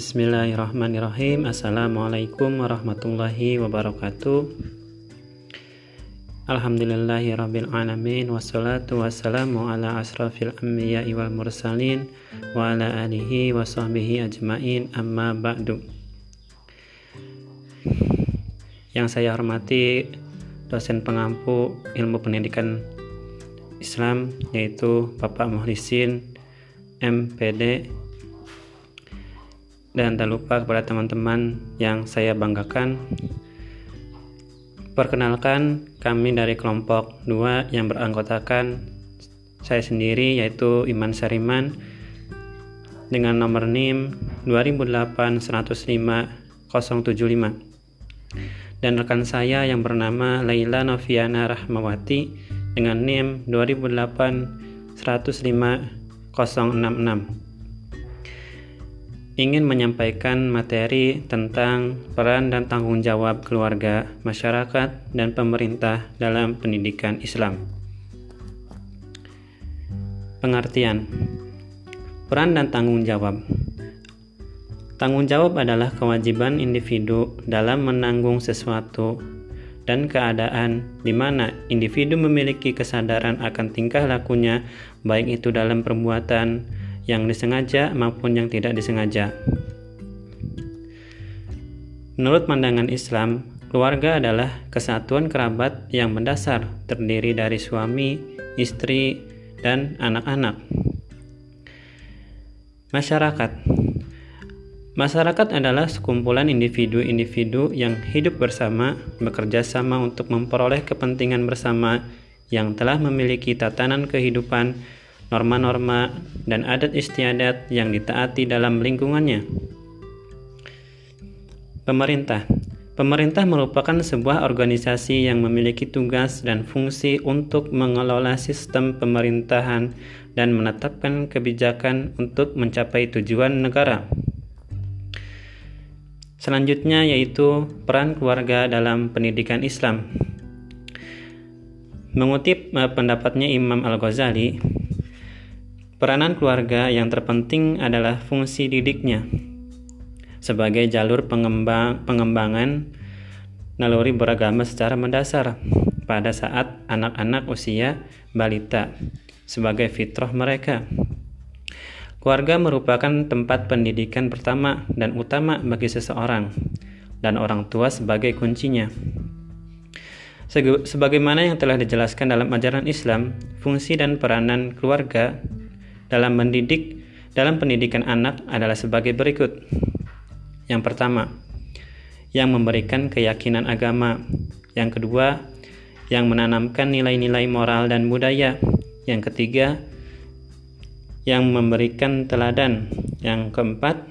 Bismillahirrahmanirrahim. Assalamualaikum warahmatullahi wabarakatuh. Alhamdulillahi rabbil alamin. Wassalatu wassalamu ala asrafil anbiya wal mursalin Wa ala alihi wa sahbihi ajmain. Amma ba'du. Yang saya hormati dosen pengampu ilmu pendidikan Islam yaitu Bapak Muhlisin MPD dan tak lupa kepada teman-teman yang saya banggakan perkenalkan kami dari kelompok 2 yang beranggotakan saya sendiri yaitu Iman Sariman dengan nomor NIM 2008 105 075 dan rekan saya yang bernama Laila Noviana Rahmawati dengan NIM 2008 105 066 ingin menyampaikan materi tentang peran dan tanggung jawab keluarga, masyarakat, dan pemerintah dalam pendidikan Islam. Pengertian peran dan tanggung jawab. Tanggung jawab adalah kewajiban individu dalam menanggung sesuatu dan keadaan di mana individu memiliki kesadaran akan tingkah lakunya, baik itu dalam perbuatan, yang disengaja maupun yang tidak disengaja. Menurut pandangan Islam, keluarga adalah kesatuan kerabat yang mendasar, terdiri dari suami, istri, dan anak-anak. Masyarakat Masyarakat adalah sekumpulan individu-individu yang hidup bersama, bekerja sama untuk memperoleh kepentingan bersama yang telah memiliki tatanan kehidupan norma-norma, dan adat istiadat yang ditaati dalam lingkungannya. Pemerintah Pemerintah merupakan sebuah organisasi yang memiliki tugas dan fungsi untuk mengelola sistem pemerintahan dan menetapkan kebijakan untuk mencapai tujuan negara. Selanjutnya yaitu peran keluarga dalam pendidikan Islam. Mengutip eh, pendapatnya Imam Al-Ghazali, Peranan keluarga yang terpenting adalah fungsi didiknya sebagai jalur pengembang, pengembangan naluri beragama secara mendasar pada saat anak-anak usia balita sebagai fitrah mereka. Keluarga merupakan tempat pendidikan pertama dan utama bagi seseorang dan orang tua sebagai kuncinya. Sebagaimana yang telah dijelaskan dalam ajaran Islam, fungsi dan peranan keluarga dalam mendidik dalam pendidikan anak adalah sebagai berikut. Yang pertama, yang memberikan keyakinan agama. Yang kedua, yang menanamkan nilai-nilai moral dan budaya. Yang ketiga, yang memberikan teladan. Yang keempat,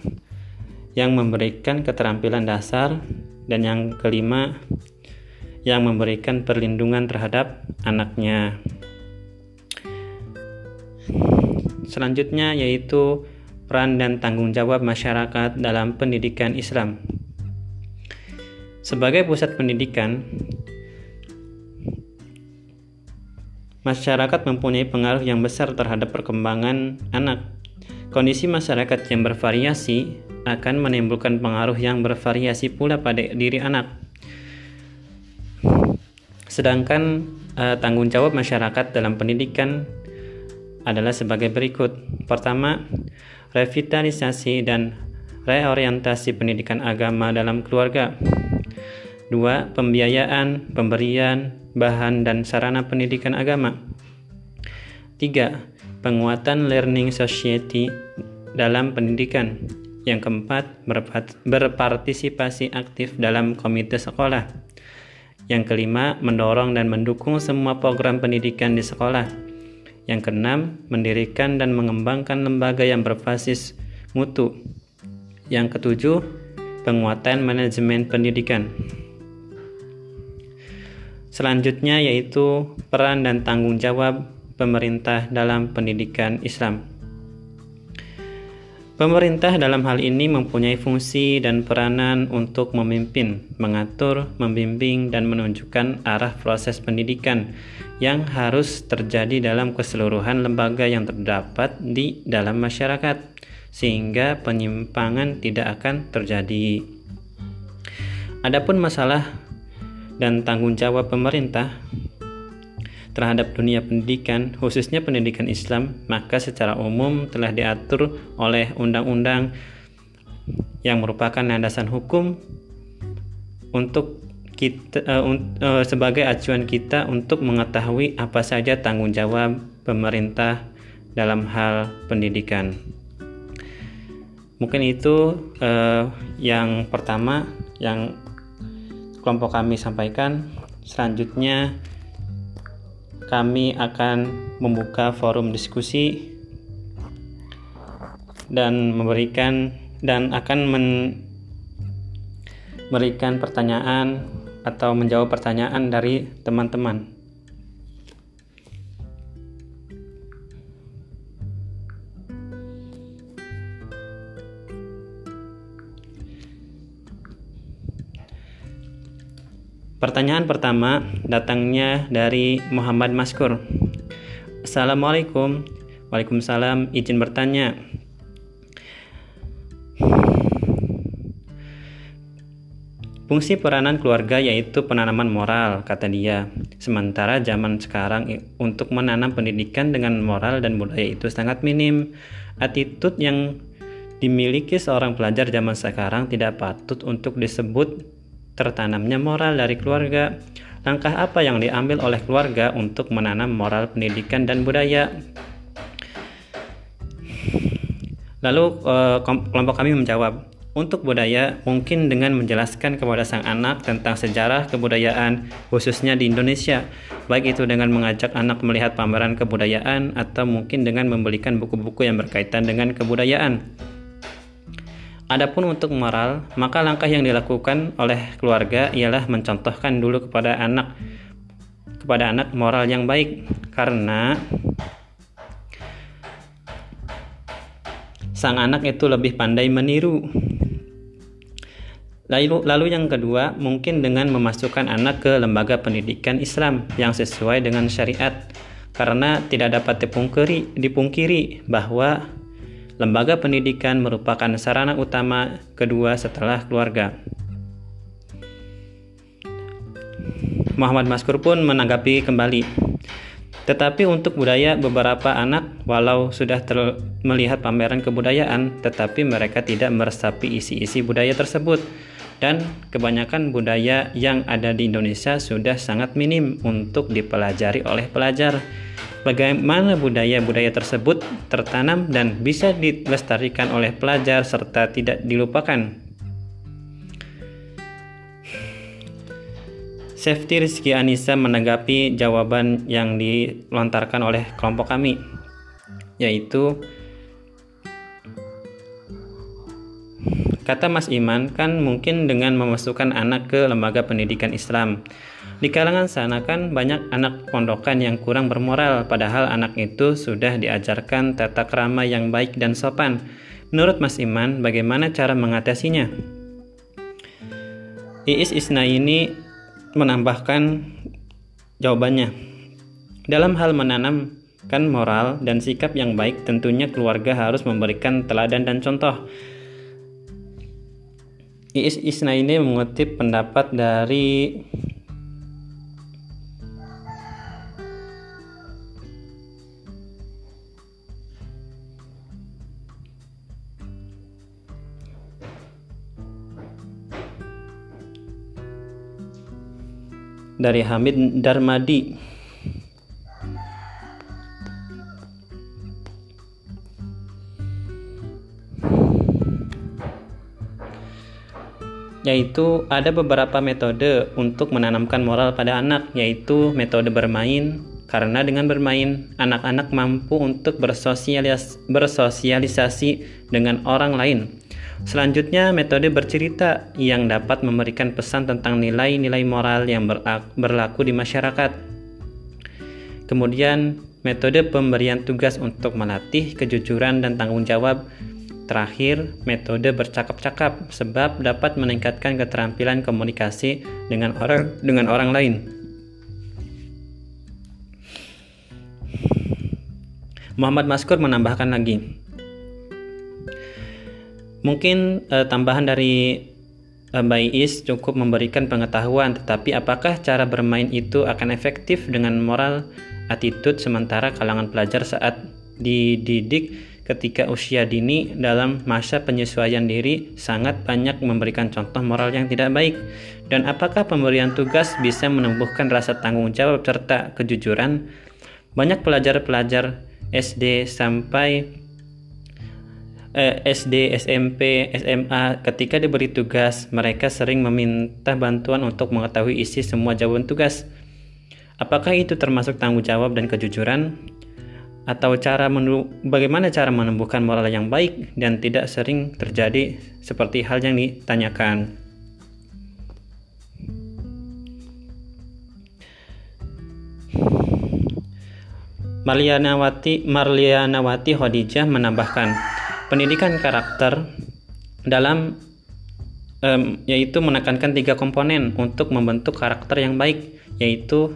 yang memberikan keterampilan dasar. Dan yang kelima, yang memberikan perlindungan terhadap anaknya. Selanjutnya yaitu peran dan tanggung jawab masyarakat dalam pendidikan Islam. Sebagai pusat pendidikan, masyarakat mempunyai pengaruh yang besar terhadap perkembangan anak. Kondisi masyarakat yang bervariasi akan menimbulkan pengaruh yang bervariasi pula pada diri anak. Sedangkan eh, tanggung jawab masyarakat dalam pendidikan adalah sebagai berikut. Pertama, revitalisasi dan reorientasi pendidikan agama dalam keluarga. Dua, pembiayaan, pemberian, bahan dan sarana pendidikan agama. Tiga, penguatan learning society dalam pendidikan. Yang keempat, berpartisipasi aktif dalam komite sekolah. Yang kelima, mendorong dan mendukung semua program pendidikan di sekolah yang keenam, mendirikan dan mengembangkan lembaga yang berbasis mutu. Yang ketujuh, penguatan manajemen pendidikan. Selanjutnya yaitu peran dan tanggung jawab pemerintah dalam pendidikan Islam. Pemerintah dalam hal ini mempunyai fungsi dan peranan untuk memimpin, mengatur, membimbing, dan menunjukkan arah proses pendidikan yang harus terjadi dalam keseluruhan lembaga yang terdapat di dalam masyarakat. sehingga penyimpangan tidak akan terjadi. Adapun masalah dan tanggung jawab pemerintah terhadap dunia pendidikan, khususnya pendidikan Islam, maka secara umum telah diatur oleh undang-undang yang merupakan landasan hukum untuk kita uh, uh, sebagai acuan kita untuk mengetahui apa saja tanggung jawab pemerintah dalam hal pendidikan. Mungkin itu uh, yang pertama yang kelompok kami sampaikan. Selanjutnya kami akan membuka forum diskusi dan memberikan dan akan men memberikan pertanyaan atau menjawab pertanyaan dari teman-teman. Pertanyaan pertama datangnya dari Muhammad Maskur. Assalamualaikum. Waalaikumsalam. Izin bertanya. Fungsi peranan keluarga yaitu penanaman moral, kata dia. Sementara zaman sekarang untuk menanam pendidikan dengan moral dan budaya itu sangat minim. Attitude yang dimiliki seorang pelajar zaman sekarang tidak patut untuk disebut tertanamnya moral dari keluarga. Langkah apa yang diambil oleh keluarga untuk menanam moral pendidikan dan budaya? Lalu eh, kelompok kami menjawab, untuk budaya, mungkin dengan menjelaskan kepada sang anak tentang sejarah kebudayaan, khususnya di Indonesia, baik itu dengan mengajak anak melihat pameran kebudayaan atau mungkin dengan membelikan buku-buku yang berkaitan dengan kebudayaan. Adapun untuk moral, maka langkah yang dilakukan oleh keluarga ialah mencontohkan dulu kepada anak kepada anak moral yang baik. Karena sang anak itu lebih pandai meniru. Lalu, lalu yang kedua, mungkin dengan memasukkan anak ke lembaga pendidikan Islam yang sesuai dengan syariat, karena tidak dapat dipungkiri, dipungkiri bahwa lembaga pendidikan merupakan sarana utama kedua setelah keluarga. Muhammad Maskur pun menanggapi kembali. Tetapi untuk budaya beberapa anak walau sudah melihat pameran kebudayaan tetapi mereka tidak meresapi isi-isi budaya tersebut dan kebanyakan budaya yang ada di Indonesia sudah sangat minim untuk dipelajari oleh pelajar. Bagaimana budaya-budaya tersebut tertanam dan bisa dilestarikan oleh pelajar serta tidak dilupakan. Safety Rizky Anissa menanggapi jawaban yang dilontarkan oleh kelompok kami, yaitu Kata Mas Iman, kan mungkin dengan memasukkan anak ke lembaga pendidikan Islam. Di kalangan sana kan banyak anak pondokan yang kurang bermoral, padahal anak itu sudah diajarkan tata krama yang baik dan sopan. Menurut Mas Iman, bagaimana cara mengatasinya? Iis Isna ini menambahkan jawabannya. Dalam hal menanamkan moral dan sikap yang baik, tentunya keluarga harus memberikan teladan dan contoh. Iis Isna ini mengutip pendapat dari dari Hamid Darmadi yaitu ada beberapa metode untuk menanamkan moral pada anak, yaitu metode bermain, karena dengan bermain, anak-anak mampu untuk bersosialis bersosialisasi dengan orang lain. Selanjutnya, metode bercerita yang dapat memberikan pesan tentang nilai-nilai moral yang berlaku di masyarakat. Kemudian, metode pemberian tugas untuk melatih kejujuran dan tanggung jawab Terakhir, metode bercakap-cakap sebab dapat meningkatkan keterampilan komunikasi dengan orang dengan orang lain. Muhammad Maskur menambahkan lagi, Mungkin uh, tambahan dari uh, Is cukup memberikan pengetahuan, tetapi apakah cara bermain itu akan efektif dengan moral attitude sementara kalangan pelajar saat dididik ketika usia dini dalam masa penyesuaian diri sangat banyak memberikan contoh moral yang tidak baik? Dan apakah pemberian tugas bisa menumbuhkan rasa tanggung jawab serta kejujuran? Banyak pelajar-pelajar SD sampai eh, SD, SMP, SMA ketika diberi tugas, mereka sering meminta bantuan untuk mengetahui isi semua jawaban tugas. Apakah itu termasuk tanggung jawab dan kejujuran? Atau cara bagaimana cara menumbuhkan moral yang baik dan tidak sering terjadi seperti hal yang ditanyakan? Marlianawati Marlianawati Khadijah menambahkan, pendidikan karakter dalam um, yaitu menekankan tiga komponen untuk membentuk karakter yang baik yaitu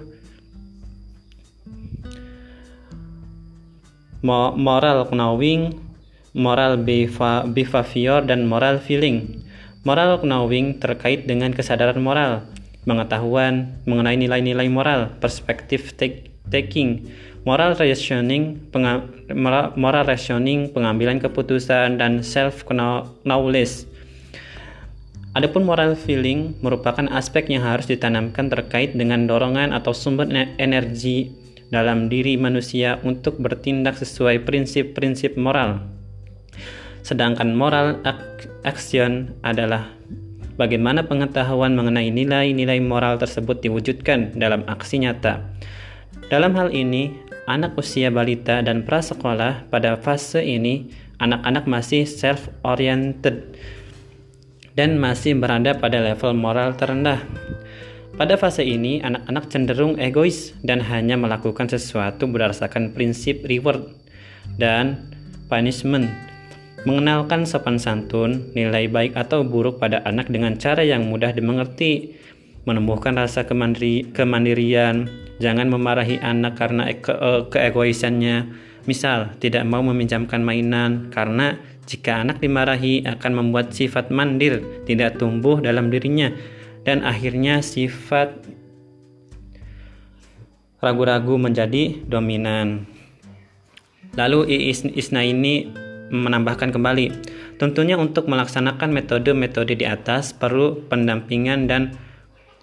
moral knowing, moral behavior dan moral feeling. Moral knowing terkait dengan kesadaran moral, pengetahuan mengenai nilai-nilai moral, perspektif taking, moral reasoning, moral reasoning, pengambilan keputusan dan self knowledge. Adapun moral feeling merupakan aspek yang harus ditanamkan terkait dengan dorongan atau sumber energi dalam diri manusia untuk bertindak sesuai prinsip-prinsip moral. Sedangkan moral action adalah bagaimana pengetahuan mengenai nilai-nilai moral tersebut diwujudkan dalam aksi nyata. Dalam hal ini, anak usia balita dan prasekolah pada fase ini anak-anak masih self-oriented dan masih berada pada level moral terendah. Pada fase ini, anak-anak cenderung egois dan hanya melakukan sesuatu berdasarkan prinsip reward dan punishment. Mengenalkan sopan santun, nilai baik atau buruk pada anak dengan cara yang mudah dimengerti, menumbuhkan rasa kemandiri, kemandirian, jangan memarahi anak karena ke, uh, keegoisannya. Misal, tidak mau meminjamkan mainan karena jika anak dimarahi akan membuat sifat mandir tidak tumbuh dalam dirinya dan akhirnya sifat ragu-ragu menjadi dominan. Lalu Isna ini menambahkan kembali, tentunya untuk melaksanakan metode-metode di atas perlu pendampingan dan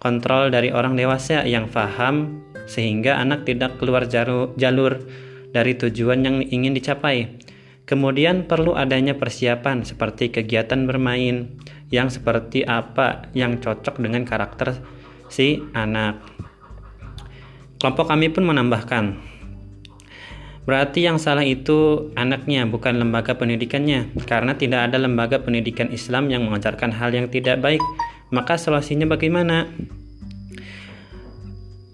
kontrol dari orang dewasa yang paham sehingga anak tidak keluar jalur dari tujuan yang ingin dicapai. Kemudian perlu adanya persiapan seperti kegiatan bermain yang seperti apa yang cocok dengan karakter si anak. Kelompok kami pun menambahkan, berarti yang salah itu anaknya bukan lembaga pendidikannya karena tidak ada lembaga pendidikan Islam yang mengajarkan hal yang tidak baik maka solusinya bagaimana?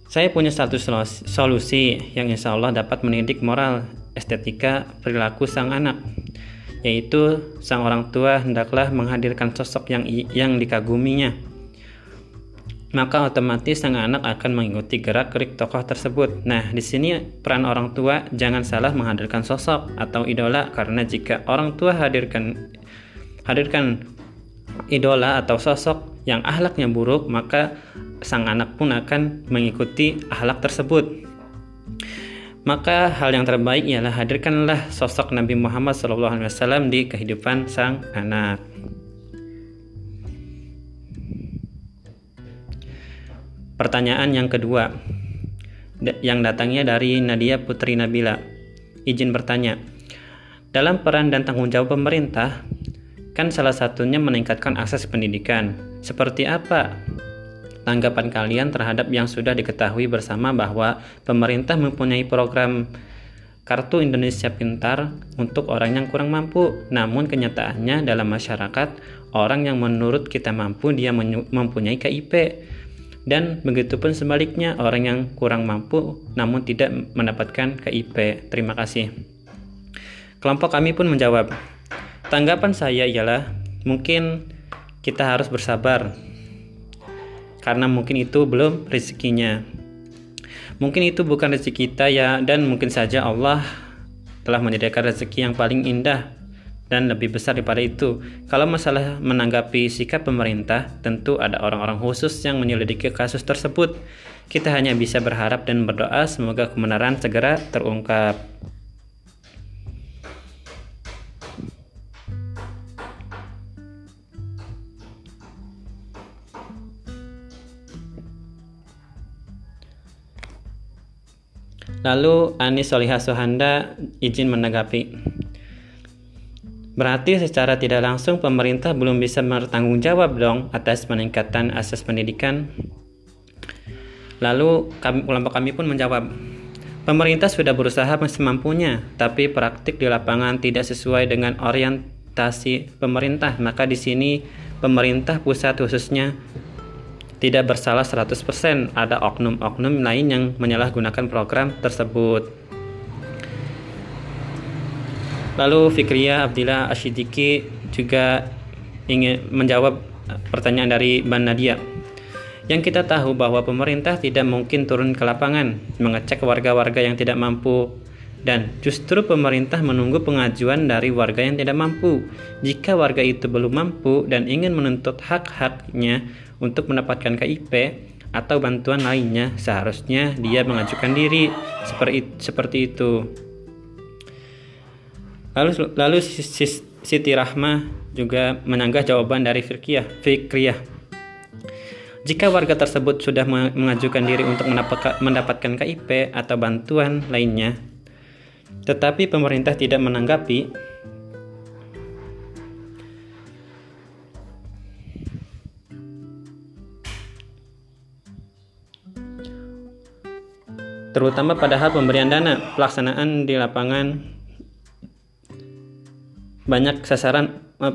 Saya punya satu solusi yang insya Allah dapat mendidik moral, estetika, perilaku sang anak, yaitu sang orang tua hendaklah menghadirkan sosok yang yang dikaguminya. Maka otomatis sang anak akan mengikuti gerak-gerik tokoh tersebut. Nah, di sini peran orang tua jangan salah menghadirkan sosok atau idola karena jika orang tua hadirkan hadirkan idola atau sosok yang ahlaknya buruk, maka sang anak pun akan mengikuti ahlak tersebut. Maka hal yang terbaik ialah hadirkanlah sosok Nabi Muhammad SAW di kehidupan sang anak. Pertanyaan yang kedua yang datangnya dari Nadia Putri Nabila. Izin bertanya, dalam peran dan tanggung jawab pemerintah, kan salah satunya meningkatkan akses pendidikan. Seperti apa tanggapan kalian terhadap yang sudah diketahui bersama bahwa pemerintah mempunyai program Kartu Indonesia Pintar untuk orang yang kurang mampu. Namun kenyataannya dalam masyarakat, orang yang menurut kita mampu dia mempunyai KIP. Dan begitu pun sebaliknya, orang yang kurang mampu namun tidak mendapatkan KIP. Terima kasih. Kelompok kami pun menjawab, Tanggapan saya ialah mungkin kita harus bersabar karena mungkin itu belum rezekinya. Mungkin itu bukan rezeki kita ya dan mungkin saja Allah telah menyediakan rezeki yang paling indah dan lebih besar daripada itu. Kalau masalah menanggapi sikap pemerintah, tentu ada orang-orang khusus yang menyelidiki kasus tersebut. Kita hanya bisa berharap dan berdoa semoga kebenaran segera terungkap. Lalu Anis Solihah Sohanda izin menanggapi. Berarti secara tidak langsung pemerintah belum bisa bertanggung jawab dong atas peningkatan asas pendidikan. Lalu kami, kelompok kami pun menjawab, pemerintah sudah berusaha semampunya, tapi praktik di lapangan tidak sesuai dengan orientasi pemerintah. Maka di sini pemerintah pusat khususnya tidak bersalah 100%. Ada oknum-oknum lain yang menyalahgunakan program tersebut. Lalu Fikria Abdillah Ashidiki juga ingin menjawab pertanyaan dari Ban Nadia. Yang kita tahu bahwa pemerintah tidak mungkin turun ke lapangan mengecek warga-warga yang tidak mampu dan justru pemerintah menunggu pengajuan dari warga yang tidak mampu. Jika warga itu belum mampu dan ingin menuntut hak-haknya untuk mendapatkan KIP atau bantuan lainnya, seharusnya dia mengajukan diri seperti itu. Lalu lalu Siti Rahma juga menyanggah jawaban dari Fikriyah. Fikriyah. Jika warga tersebut sudah mengajukan diri untuk mendapatkan KIP atau bantuan lainnya, tetapi pemerintah tidak menanggapi, terutama pada hal pemberian dana, pelaksanaan di lapangan banyak sasaran eh,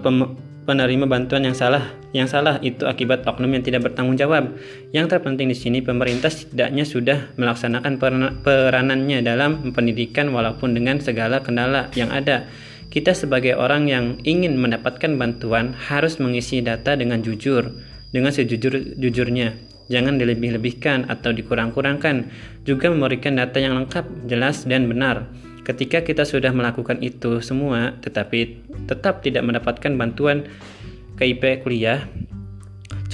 penerima bantuan yang salah. Yang salah itu akibat oknum yang tidak bertanggung jawab. Yang terpenting di sini pemerintah setidaknya sudah melaksanakan peranannya dalam pendidikan walaupun dengan segala kendala yang ada. Kita sebagai orang yang ingin mendapatkan bantuan harus mengisi data dengan jujur, dengan sejujur-jujurnya. Jangan dilebih-lebihkan atau dikurang-kurangkan. Juga memberikan data yang lengkap, jelas, dan benar. Ketika kita sudah melakukan itu semua, tetapi tetap tidak mendapatkan bantuan KIP kuliah,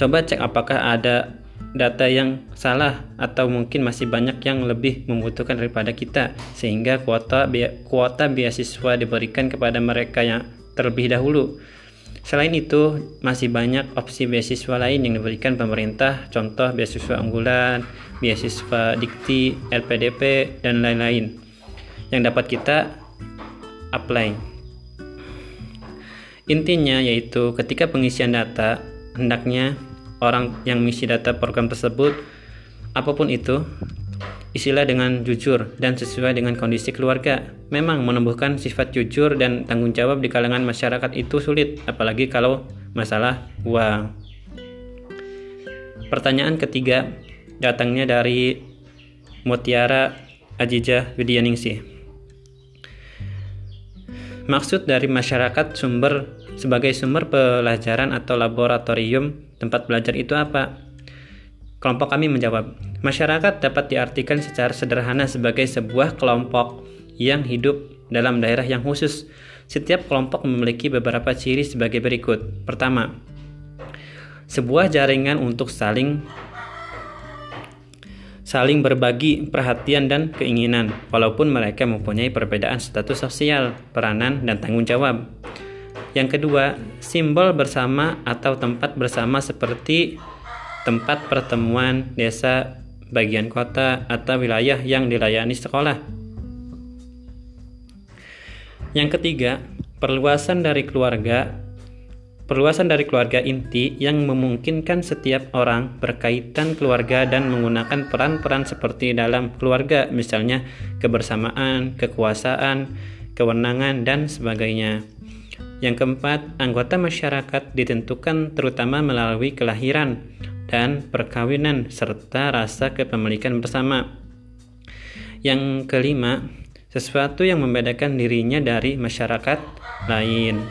coba cek apakah ada data yang salah atau mungkin masih banyak yang lebih membutuhkan daripada kita sehingga kuota kuota beasiswa diberikan kepada mereka yang terlebih dahulu. Selain itu, masih banyak opsi beasiswa lain yang diberikan pemerintah, contoh beasiswa unggulan, beasiswa dikti, LPDP, dan lain-lain yang dapat kita apply. Intinya yaitu ketika pengisian data, hendaknya orang yang mengisi data program tersebut apa pun itu isilah dengan jujur dan sesuai dengan kondisi keluarga. Memang menumbuhkan sifat jujur dan tanggung jawab di kalangan masyarakat itu sulit, apalagi kalau masalah uang. Pertanyaan ketiga datangnya dari Mutiara Ajijah Widyaningsih. Maksud dari masyarakat sumber sebagai sumber pelajaran atau laboratorium tempat belajar itu apa? Kelompok kami menjawab, masyarakat dapat diartikan secara sederhana sebagai sebuah kelompok yang hidup dalam daerah yang khusus. Setiap kelompok memiliki beberapa ciri sebagai berikut. Pertama, sebuah jaringan untuk saling saling berbagi perhatian dan keinginan, walaupun mereka mempunyai perbedaan status sosial, peranan, dan tanggung jawab. Yang kedua, simbol bersama atau tempat bersama seperti tempat pertemuan desa, bagian kota, atau wilayah yang dilayani sekolah. Yang ketiga, perluasan dari keluarga Perluasan dari keluarga inti yang memungkinkan setiap orang berkaitan keluarga dan menggunakan peran-peran seperti dalam keluarga, misalnya kebersamaan, kekuasaan, kewenangan, dan sebagainya. Yang keempat, anggota masyarakat ditentukan terutama melalui kelahiran dan perkawinan serta rasa kepemilikan bersama. Yang kelima, sesuatu yang membedakan dirinya dari masyarakat lain.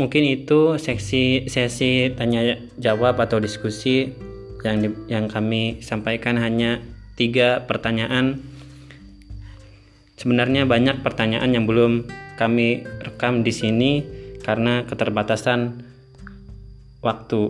Mungkin itu seksi sesi tanya jawab atau diskusi yang di, yang kami sampaikan hanya tiga pertanyaan. Sebenarnya banyak pertanyaan yang belum kami rekam di sini karena keterbatasan waktu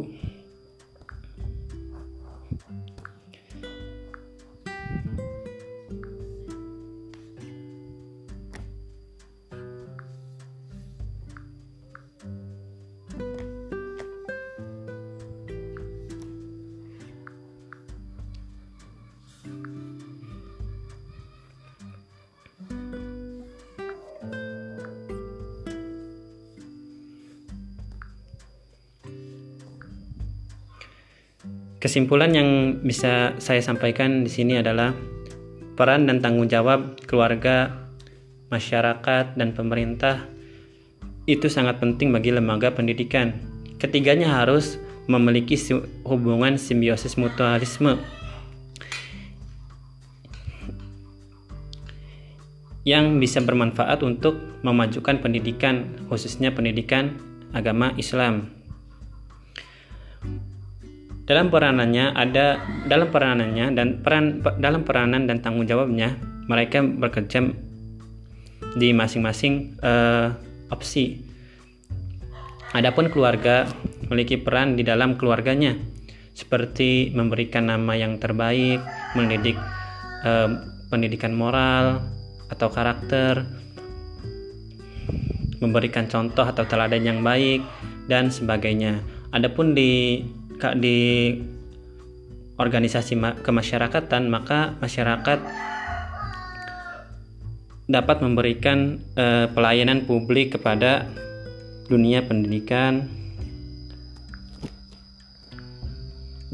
Kesimpulan yang bisa saya sampaikan di sini adalah peran dan tanggung jawab keluarga, masyarakat, dan pemerintah itu sangat penting bagi lembaga pendidikan. Ketiganya harus memiliki hubungan simbiosis mutualisme yang bisa bermanfaat untuk memajukan pendidikan, khususnya pendidikan agama Islam dalam peranannya ada dalam peranannya dan peran dalam peranan dan tanggung jawabnya mereka bekerja di masing-masing uh, opsi. Adapun keluarga memiliki peran di dalam keluarganya seperti memberikan nama yang terbaik, mendidik uh, pendidikan moral atau karakter, memberikan contoh atau teladan yang baik dan sebagainya. Adapun di di organisasi kemasyarakatan maka masyarakat dapat memberikan uh, pelayanan publik kepada dunia pendidikan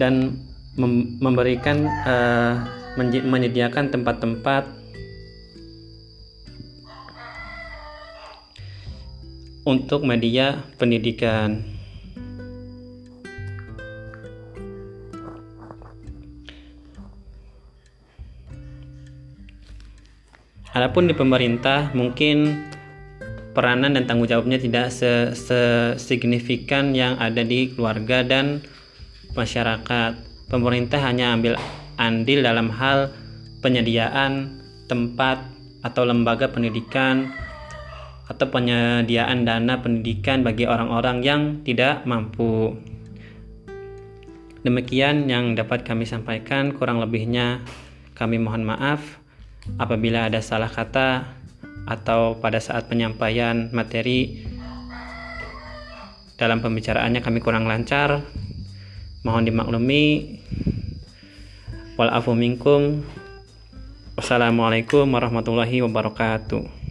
dan mem memberikan uh, menyediakan tempat-tempat untuk media pendidikan. Adapun di pemerintah mungkin peranan dan tanggung jawabnya tidak sesignifikan yang ada di keluarga dan masyarakat. Pemerintah hanya ambil andil dalam hal penyediaan tempat atau lembaga pendidikan atau penyediaan dana pendidikan bagi orang-orang yang tidak mampu. Demikian yang dapat kami sampaikan, kurang lebihnya kami mohon maaf. Apabila ada salah kata atau pada saat penyampaian materi dalam pembicaraannya kami kurang lancar, mohon dimaklumi. Walafu minkum. Wassalamualaikum warahmatullahi wabarakatuh.